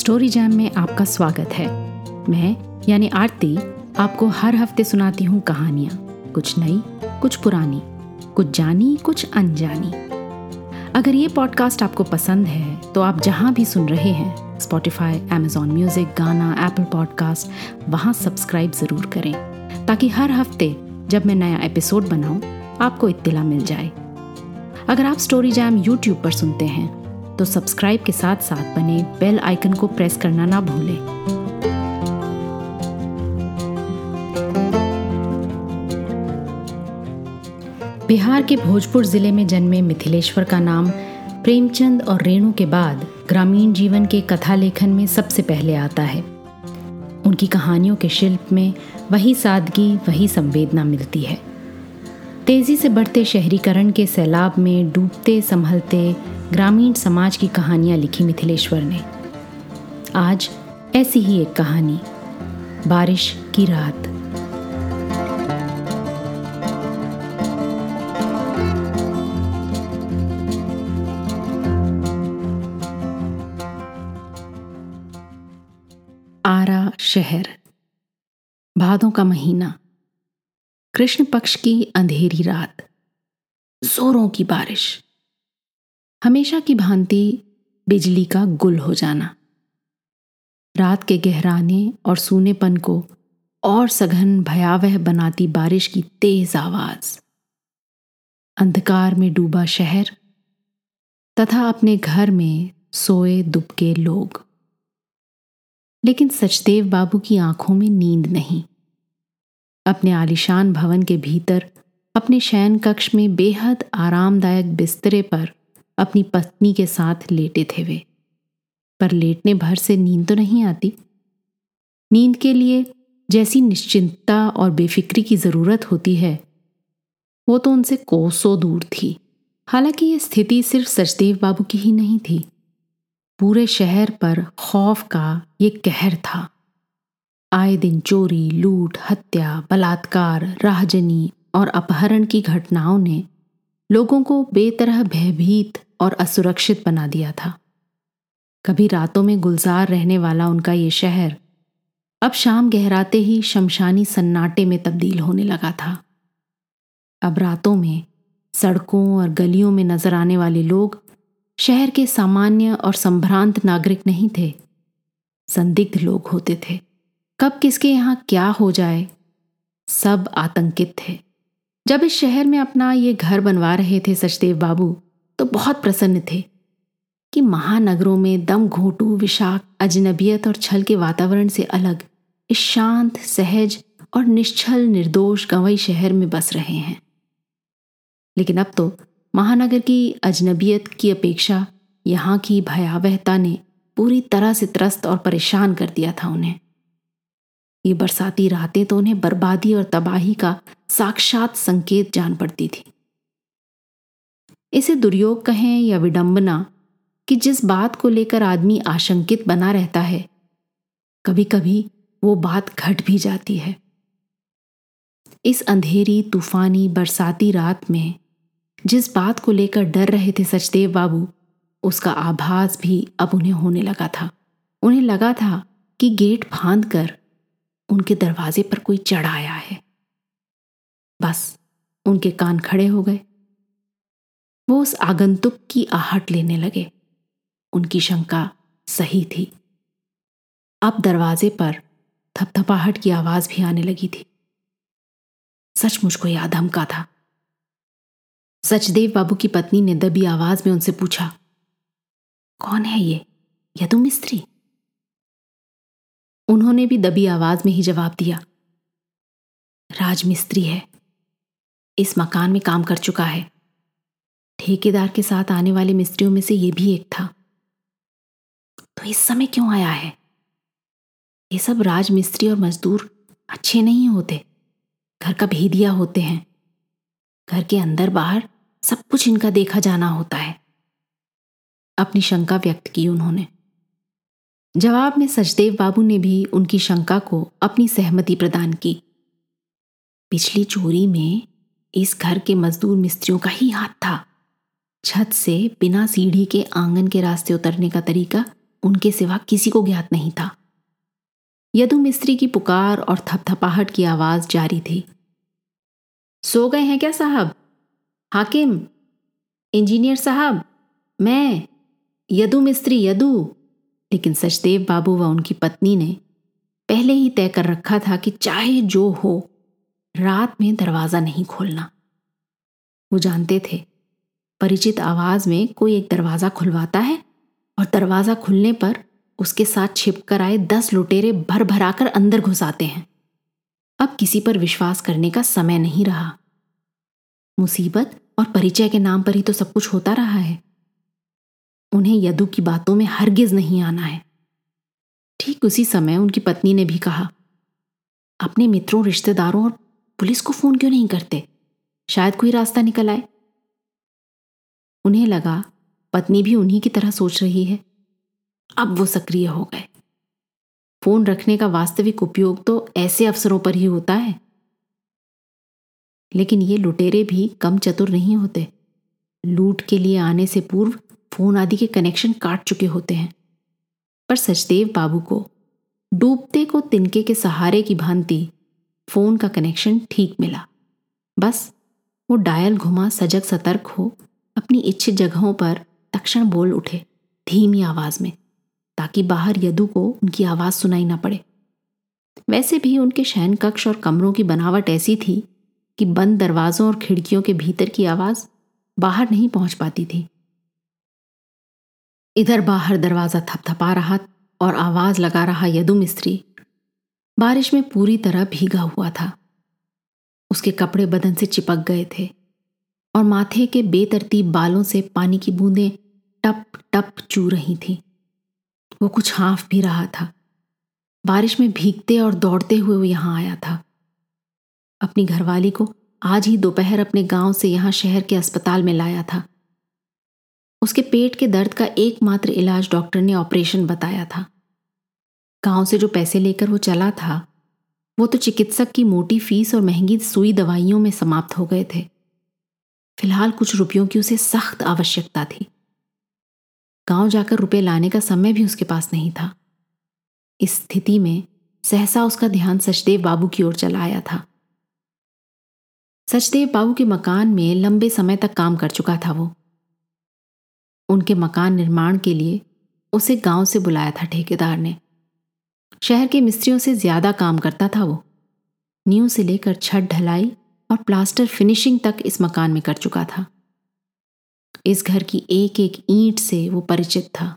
Story jam में आपका स्वागत है। मैं, यानी आरती, आपको हर हफ़्ते सुनाती हूँ कहानियाँ। कुछ नई, कुछ पुरानी, कुछ जानी, कुछ अनजानी। अगर ये पॉडकास्ट आपको पसंद है तो आप जहाँ भी सुन रहे हैं Spotify Amazon music Gaana Apple podcast वहाँ सब्सक्राइब ज़रूर करें। ताकि हर हफ़्ते, जब मैं नया एपिसोड बनाऊँ, आपको इत्तला मिल जाए। अगर आप स्टोरी जैम यूट्यूब पर सुनते हैं तो सब्सक्राइब के साथ साथ बने बेल आइकन को प्रेस करना ना भूलें। बिहार के भोजपुर ज़िले में जन्मे मिथिलेश्वर का नाम प्रेमचंद और रेणु के बाद ग्रामीण जीवन के कथा लेखन में सबसे पहले आता है। उनकी कहानियों के शिल्प में वही सादगी, वही संवेदना मिलती है। तेज़ी से बढ़ते शहरीकरण के सैलाब में डूबते, संभलते ग्रामीण समाज की कहानियाँ लिखी मिथिलेश्वर ने। आज ऐसी ही एक कहानी, बारिश की रात। आरा शहर, भादों का महीना, कृष्ण पक्ष की अंधेरी रात, जोरों की बारिश। हमेशा की भांति बिजली का गुल हो जाना। रात के गहराने और सूनेपन को और सघन भयावह बनाती बारिश की तेज आवाज़। अंधकार में डूबा शहर तथा अपने घर में सोए दुबके लोग। लेकिन सचदेव बाबू की आँखों में नींद नहीं। अपने आलिशान भवन के भीतर, अपने शयन कक्ष में बेहद आरामदायक बिस्तरे पर अपनी पत्नी के साथ लेटे थे वे। पर लेटने भर से नींद तो नहीं आती। नींद के लिए जैसी निश्चिंतता और बेफिक्री की ज़रूरत होती है, वो तो उनसे कोसों दूर थी। हालाँकि ये स्थिति सिर्फ़ सचदेव बाबू की ही नहीं थी। पूरे शहर पर खौफ का ये कहर था। आए दिन चोरी, लूट, हत्या, बलात्कार, राहजनी और अपहरण की घटनाओं ने लोगों को बेतरह भयभीत और असुरक्षित बना दिया था। कभी रातों में गुलजार रहने वाला उनका ये शहर अब शाम गहराते ही शमशानी सन्नाटे में तब्दील होने लगा था। अब रातों में सड़कों और गलियों में नज़र आने वाले लोग शहर के सामान्य और संभ्रांत नागरिक नहीं थे। संदिग्ध लोग होते थे। कब किसके यहाँ क्या हो जाए? सब आतंकित थे। जब इस शहर में अपना ये घर बनवा रहे थे सचदेव बाबू तो बहुत प्रसन्न थे कि महानगरों में दम घोटू विशाख अजनबियत और छल के वातावरण से अलग इस शांत, सहज और निश्चल, निर्दोष गवई शहर में बस रहे हैं। लेकिन अब तो महानगर की अजनबियत की अपेक्षा यहाँ की भयावहता ने पूरी तरह से त्रस्त और परेशान कर दिया था उन्हें। ये बरसाती रातें तो उन्हें बर्बादी और तबाही का साक्षात संकेत जान पड़ती थी। इसे दुर्योग कहें या विडंबना, कि जिस बात को लेकर आदमी आशंकित बना रहता है कभी कभी वो बात घट भी जाती है। इस अंधेरी, तूफानी, बरसाती रात में, जिस बात को लेकर डर रहे थे सचदेव बाबू, उसका आभास भी अब उन्हें होने लगा था। उन्हें लगा था कि गेट फांद कर उनके दरवाजे पर कोई चढ़ आया है। बस, उनके कान खड़े हो गए। वो उस आगंतुक की आहट लेने लगे। उनकी शंका सही थी। अब दरवाजे पर थपथपाहट की आवाज़ भी आने लगी थी। सच मुझको याद धमका था। सचदेव बाबू की पत्नी ने दबी आवाज़ में उनसे पूछा, कौन है ये? यदु मिस्त्री उन्होंने भी दबी आवाज़ में ही जवाब दिया, राजमिस्त्री है। इस मकान में काम कर चुका है। ठेकेदार के साथ आने वाले मिस्त्रियों में से यह भी एक था। तो इस समय क्यों आया है? ये सब राजमिस्त्री और मजदूर अच्छे नहीं होते। घर का भेदिया होते हैं। घर के अंदर बाहर सब कुछ इनका देखा जाना होता है। अपनी शंका व्यक्त की उन्होंने। जवाब में सचदेव बाबू ने भी उनकी शंका को अपनी सहमति प्रदान की। पिछली चोरी में इस घर के मजदूर मिस्त्रियों का ही हाथ था। छत से बिना सीढ़ी के आँगन के रास्ते उतरने का तरीका उनके सिवा किसी को ज्ञात नहीं था। यदु मिस्त्री की पुकार और थपथपाहट की आवाज़ जारी थी। सो गए हैं क्या साहब? हाकिम? इंजीनियर साहब? मैं? यदु मिस्त्री, यदु। लेकिन सचदेव बाबू व उनकी पत्नी ने पहले ही तय कर रखा था कि चाहे जो हो, रात में दरवाज़ा नहीं खोलना। वो जानते थे परिचित आवाज़ में कोई एक दरवाज़ा खुलवाता है और दरवाज़ा खुलने पर उसके साथ छिपकर आए दस लुटेरे भर भराकर अंदर घुसाते हैं। अब किसी पर विश्वास करने का समय नहीं रहा। मुसीबत और परिचय के नाम पर ही तो सब कुछ होता रहा है। उन्हें यदु की बातों में हरगिज नहीं आना है। ठीक उसी समय उनकी पत्नी ने भी कहा, अपने मित्रों, रिश्तेदारों और पुलिस को फ़ोन क्यों नहीं करते? शायद कोई रास्ता निकल आए। उन्हें लगा, पत्नी भी उन्हीं की तरह सोच रही है। अब वो सक्रिय हो गए। फ़ोन रखने का वास्तविक उपयोग तो ऐसे अवसरों पर ही होता है। लेकिन ये लुटेरे भी कम चतुर नहीं होते। लूट के लिए आने से पूर्व फ़ोन आदि के कनेक्शन काट चुके होते हैं। पर सचदेव बाबू को डूबते को तिनके के सहारे की भांति फ़ोन का कनेक्शन ठीक मिला। बस वो डायल घुमा सजग सतर्क हो अपनी इच्छित जगहों पर तक्षण बोल उठे, धीमी आवाज़ में, ताकि बाहर यदु को उनकी आवाज़ सुनाई ना पड़े। वैसे भी उनके शयन कक्ष और कमरों की बनावट ऐसी थी कि बंद दरवाजों और खिड़कियों के भीतर की आवाज़ बाहर नहीं पहुँच पाती थी। इधर बाहर दरवाज़ा थपथपा रहा और आवाज़ लगा रहा यदु मिस्त्री। बारिश में पूरी तरह भीगा हुआ था। उसके कपड़े बदन से चिपक गए थे। और माथे के बेतरतीब बालों से पानी की बूंदें टप टप चू रही थीं। वो कुछ हाँफ भी रहा था। बारिश में भीगते और दौड़ते हुए वो यहाँ आया था। अपनी घरवाली को आज ही दोपहर अपने गाँव से यहाँ शहर के अस्पताल में लाया था। उसके पेट के दर्द का एकमात्र इलाज डॉक्टर ने ऑपरेशन बताया था। गाँव से जो पैसे लेकर वो चला था, वो तो चिकित्सक की मोटी फ़ीस और महँगी सुई दवाइयों में समाप्त हो गए थे। फ़िलहाल कुछ रुपयों की उसे सख्त आवश्यकता थी। गाँव जाकर रुपए लाने का समय भी उसके पास नहीं था। इस स्थिति में सहसा उसका ध्यान सचदेव बाबू की ओर चला आया था। सचदेव बाबू के मकान में लंबे समय तक काम कर चुका था वो। उनके मकान निर्माण के लिए उसे गाँव से बुलाया था ठेकेदार ने। शहर के मिस्त्रियों से ज़्यादा काम करता था वो। न्यू से लेकर छत ढलाई और प्लास्टर फिनिशिंग तक इस मकान में कर चुका था। इस घर की एक एक ईंट से वो परिचित था।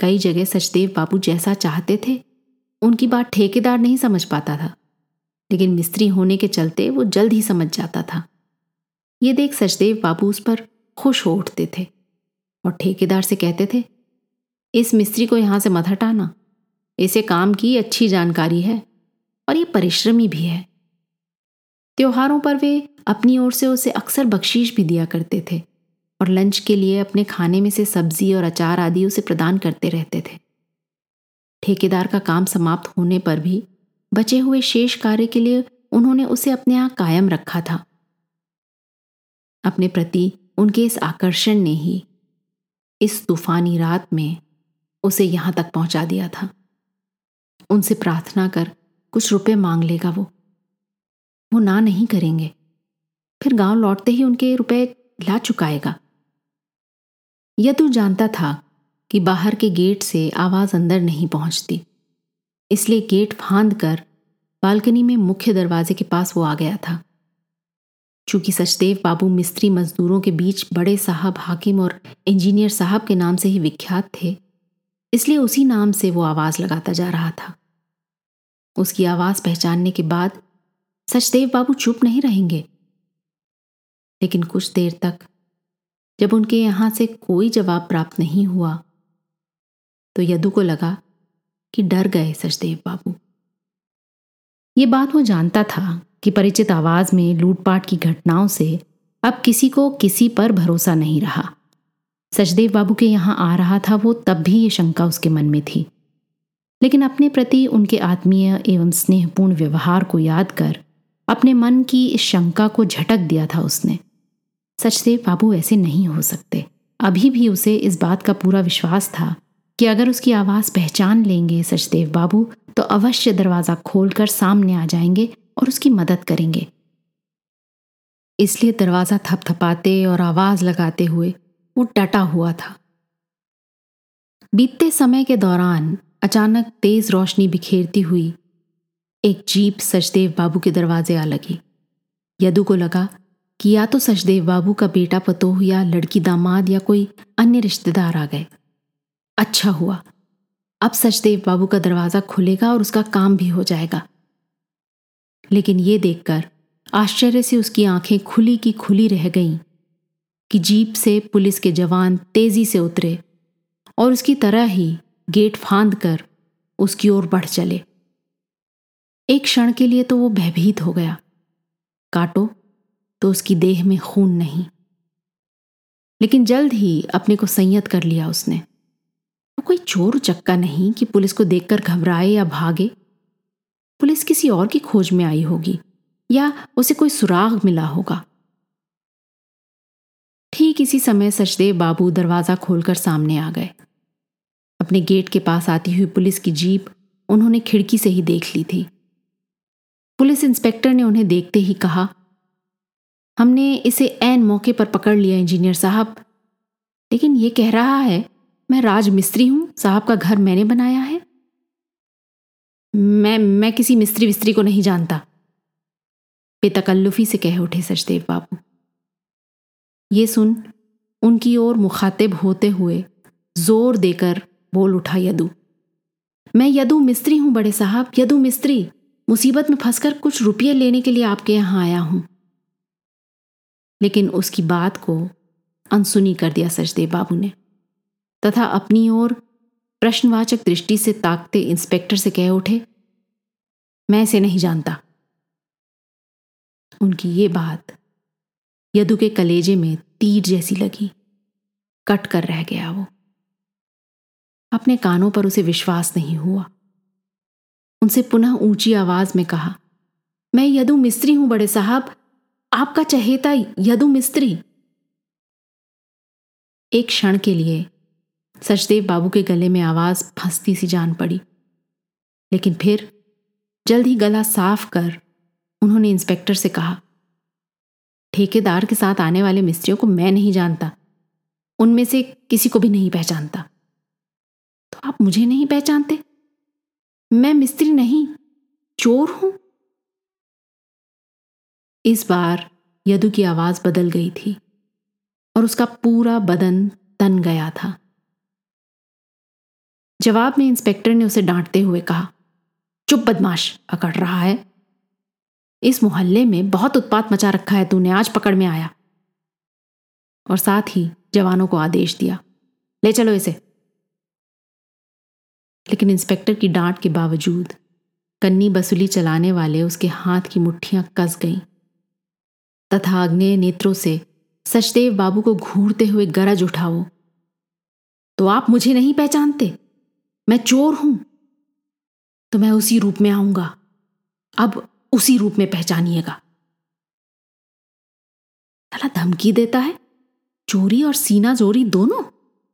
कई जगह सचदेव बाबू जैसा चाहते थे, उनकी बात ठेकेदार नहीं समझ पाता था, लेकिन मिस्त्री होने के चलते वो जल्द ही समझ जाता था। ये देख सचदेव बाबू उस पर खुश हो उठते थे और ठेकेदार से कहते थे, इस मिस्त्री को यहाँ से मत हटाना, इसे काम की अच्छी जानकारी है और ये परिश्रमी भी है। त्योहारों पर वे अपनी ओर से उसे अक्सर बख्शीश भी दिया करते थे और लंच के लिए अपने खाने में से सब्ज़ी और अचार आदि उसे प्रदान करते रहते थे। ठेकेदार का काम समाप्त होने पर भी बचे हुए शेष कार्य के लिए उन्होंने उसे अपने यहाँ कायम रखा था। अपने प्रति उनके इस आकर्षण ने ही इस तूफानी रात में उसे यहाँ तक पहुँचा दिया था। उनसे प्रार्थना कर कुछ रुपए मांग लेगा वो। वो ना नहीं करेंगे। फिर गाँव लौटते ही उनके रुपए ला चुकाएगा। तू जानता था कि बाहर के गेट से आवाज़ अंदर नहीं पहुँचती, इसलिए गेट फांद कर बालकनी में मुख्य दरवाजे के पास वो आ गया था। चूँकि सचदेव बाबू मिस्त्री मजदूरों के बीच बड़े साहब हाकिम और इंजीनियर साहब के नाम से ही विख्यात थे, इसलिए उसी नाम से वो आवाज़ लगाता जा रहा था। उसकी आवाज़ पहचानने के बाद सचदेव बाबू चुप नहीं रहेंगे। लेकिन कुछ देर तक, जब उनके यहाँ से कोई जवाब प्राप्त नहीं हुआ तो यदु को लगा कि डर गए सचदेव बाबू। ये बात वो जानता था कि परिचित आवाज़ में लूटपाट की घटनाओं से अब किसी को किसी पर भरोसा नहीं रहा। सचदेव बाबू के यहाँ आ रहा था वो, तब भी ये शंका उसके मन में थी। लेकिन अपने प्रति उनके आत्मीय एवं स्नेहपूर्ण व्यवहार को याद कर अपने मन की इस शंका को झटक दिया था उसने। सचदेव बाबू ऐसे नहीं हो सकते। अभी भी उसे इस बात का पूरा विश्वास था कि अगर उसकी आवाज़ पहचान लेंगे सचदेव बाबू तो अवश्य दरवाज़ा खोलकर सामने आ जाएँगे और उसकी मदद करेंगे। इसलिए दरवाज़ा थपथपाते और आवाज़ लगाते हुए वो डटा हुआ था। बीतते समय के दौरान अचानक तेज रोशनी बिखेरती हुई एक जीप सचदेव बाबू के दरवाजे आ लगी। यदु को लगा कि या तो सचदेव बाबू का बेटा पतोह या लड़की दामाद या कोई अन्य रिश्तेदार आ गए। अच्छा हुआ। अब सचदेव बाबू का दरवाज़ा खुलेगा और उसका काम भी हो जाएगा। लेकिन ये देखकर आश्चर्य से उसकी आँखें खुली की खुली रह गईं कि जीप से पुलिस के जवान तेज़ी से उतरे और उसकी तरह ही गेट फांद कर उसकी ओर बढ़ चले। एक क्षण के लिए तो वो भयभीत हो गया। काटो तो उसकी देह में खून नहीं। लेकिन जल्द ही अपने को संयत कर लिया उसने। वो कोई चोर चक्का नहीं कि पुलिस को देखकर घबराए या भागे। पुलिस किसी और की खोज में आई होगी, या उसे कोई सुराग मिला होगा। ठीक इसी समय सचदेव बाबू दरवाज़ा खोलकर सामने आ गए। अपने गेट के पास आती हुई पुलिस की जीप उन्होंने खिड़की से ही देख ली थी। पुलिस इंस्पेक्टर ने उन्हें देखते ही कहा, हमने इसे ऐन मौके पर पकड़ लिया, इंजीनियर साहब। लेकिन ये कह रहा है, मैं राज मिस्त्री हूँ, साहब का घर मैंने बनाया है। मैं मैं किसी मिस्त्री विस्त्री को नहीं जानता। बेतकल्लुफी से कह उठे सचदेव बाबू। ये सुन, उनकी ओर मुखातिब होते हुए ज़ोर देकर बोल उठा यदु। मैं यदु मिस्त्री हूँ बड़े साहब, यदु मिस्त्री। मुसीबत में फंसकर कुछ रुपये लेने के लिए आपके यहाँ आया हूँ। लेकिन उसकी बात को अनसुनी कर दिया सचदेव बाबू ने। तथा अपनी ओर प्रश्नवाचक दृष्टि से ताकते इंस्पेक्टर से कह उठे, मैं इसे नहीं जानता। उनकी ये बात यदु के कलेजे में तीर जैसी लगी, कट कर रह गया वो। अपने कानों पर उसे विश्वास नहीं हुआ। उनसे पुनः ऊँची आवाज़ में कहा, मैं यदु मिस्त्री हूँ बड़े साहब, आपका चहेता यदु मिस्त्री। एक क्षण के लिए सचदेव बाबू के गले में आवाज़ फंसती सी जान पड़ी, लेकिन फिर जल्द ही गला साफ़ कर उन्होंने इंस्पेक्टर से कहा, ठेकेदार के साथ आने वाले मिस्त्रियों को मैं नहीं जानता, उनमें से किसी को भी नहीं पहचानता। तो आप मुझे नहीं पहचानते? मैं मिस्त्री नहीं, चोर हूँ। इस बार यदु की आवाज़ बदल गई थी और उसका पूरा बदन तन गया था। जवाब में इंस्पेक्टर ने उसे डांटते हुए कहा, चुप बदमाश, अकड़ रहा है। इस मोहल्ले में बहुत उत्पात मचा रखा है तूने, आज पकड़ में आया। और साथ ही जवानों को आदेश दिया, ले चलो इसे। लेकिन इंस्पेक्टर की डांट के बावजूद कन्नी बसुली चलाने वाले उसके हाथ की मुट्ठियाँ कस गईं। तथा अग्नि नेत्रों से सचदेव बाबू को घूरते हुए गरज उठाओ। तो आप मुझे नहीं पहचानते? मैं चोर हूँ। तो मैं उसी रूप में आऊँगा। अब उसी रूप में पहचानिएगा। साला धमकी देता है? चोरी और सीना जोरी दोनों?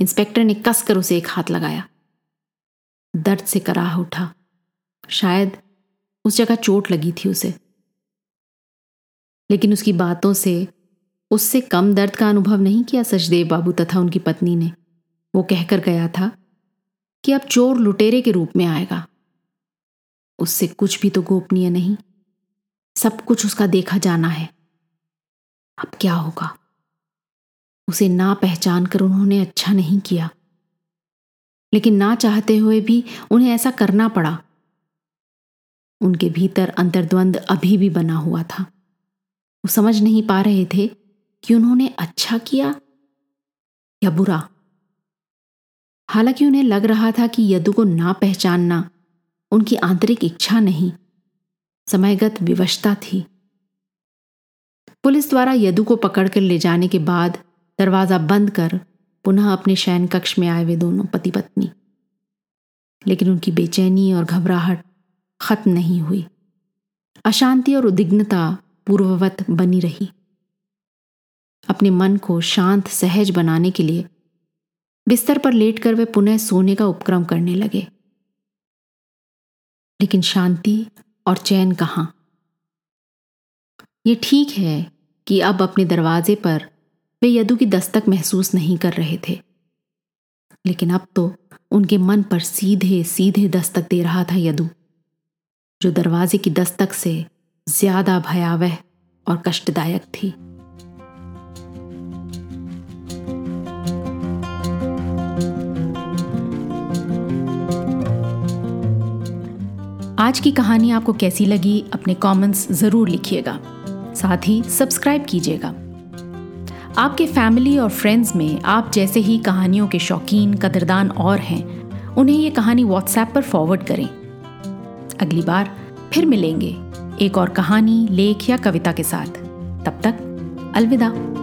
इंस्पेक्टर ने कसकर उसे एक हाथ लगाया। दर्द से कराह उठा। शायद उस जगह चोट लगी थी उसे। लेकिन उसकी बातों से उससे कम दर्द का अनुभव नहीं किया सचदेव बाबू तथा उनकी पत्नी ने। वो कहकर गया था कि अब चोर लुटेरे के रूप में आएगा। उससे कुछ भी तो गोपनीय नहीं। सब कुछ उसका देखा जाना है। अब क्या होगा? उसे ना पहचान कर उन्होंने अच्छा नहीं किया। लेकिन ना चाहते हुए भी उन्हें ऐसा करना पड़ा। उनके भीतर अंतर्द्वंद अभी भी बना हुआ था। वो समझ नहीं पा रहे थे कि उन्होंने अच्छा किया या बुरा। हालाँकि उन्हें लग रहा था कि यदु को ना पहचानना उनकी आंतरिक इच्छा नहीं, समयगत विवशता थी। पुलिस द्वारा यदु को पकड़कर ले जाने के बाद दरवाज़ा बंद कर पुनः अपने शयन कक्ष में आए वे दोनों पति पत्नी लेकिन उनकी बेचैनी और घबराहट खत्म नहीं हुई। अशांति और उद्विग्नता पूर्ववत बनी रही। अपने मन को शांत, सहज बनाने के लिए बिस्तर पर लेटकर वे पुनः सोने का उपक्रम करने लगे। लेकिन शांति और चैन कहाँ? ये ठीक है कि अब अपने दरवाजे पर वे यदु की दस्तक महसूस नहीं कर रहे थे। लेकिन अब तो उनके मन पर सीधे सीधे दस्तक दे रहा था यदु, जो दरवाजे की दस्तक से ज़्यादा भयावह और कष्टदायक थी। आज की कहानी आपको कैसी लगी, अपने कमेंट्स ज़रूर लिखिएगा। साथ ही सब्सक्राइब कीजिएगा। आपके फैमिली और फ्रेंड्स में आप जैसे ही कहानियों के शौकीन, कदरदान और हैं, उन्हें ये कहानी व्हाट्सएप पर फॉरवर्ड करें। अगली बार फिर मिलेंगे एक और कहानी, लेख या कविता के साथ। तब तक अलविदा।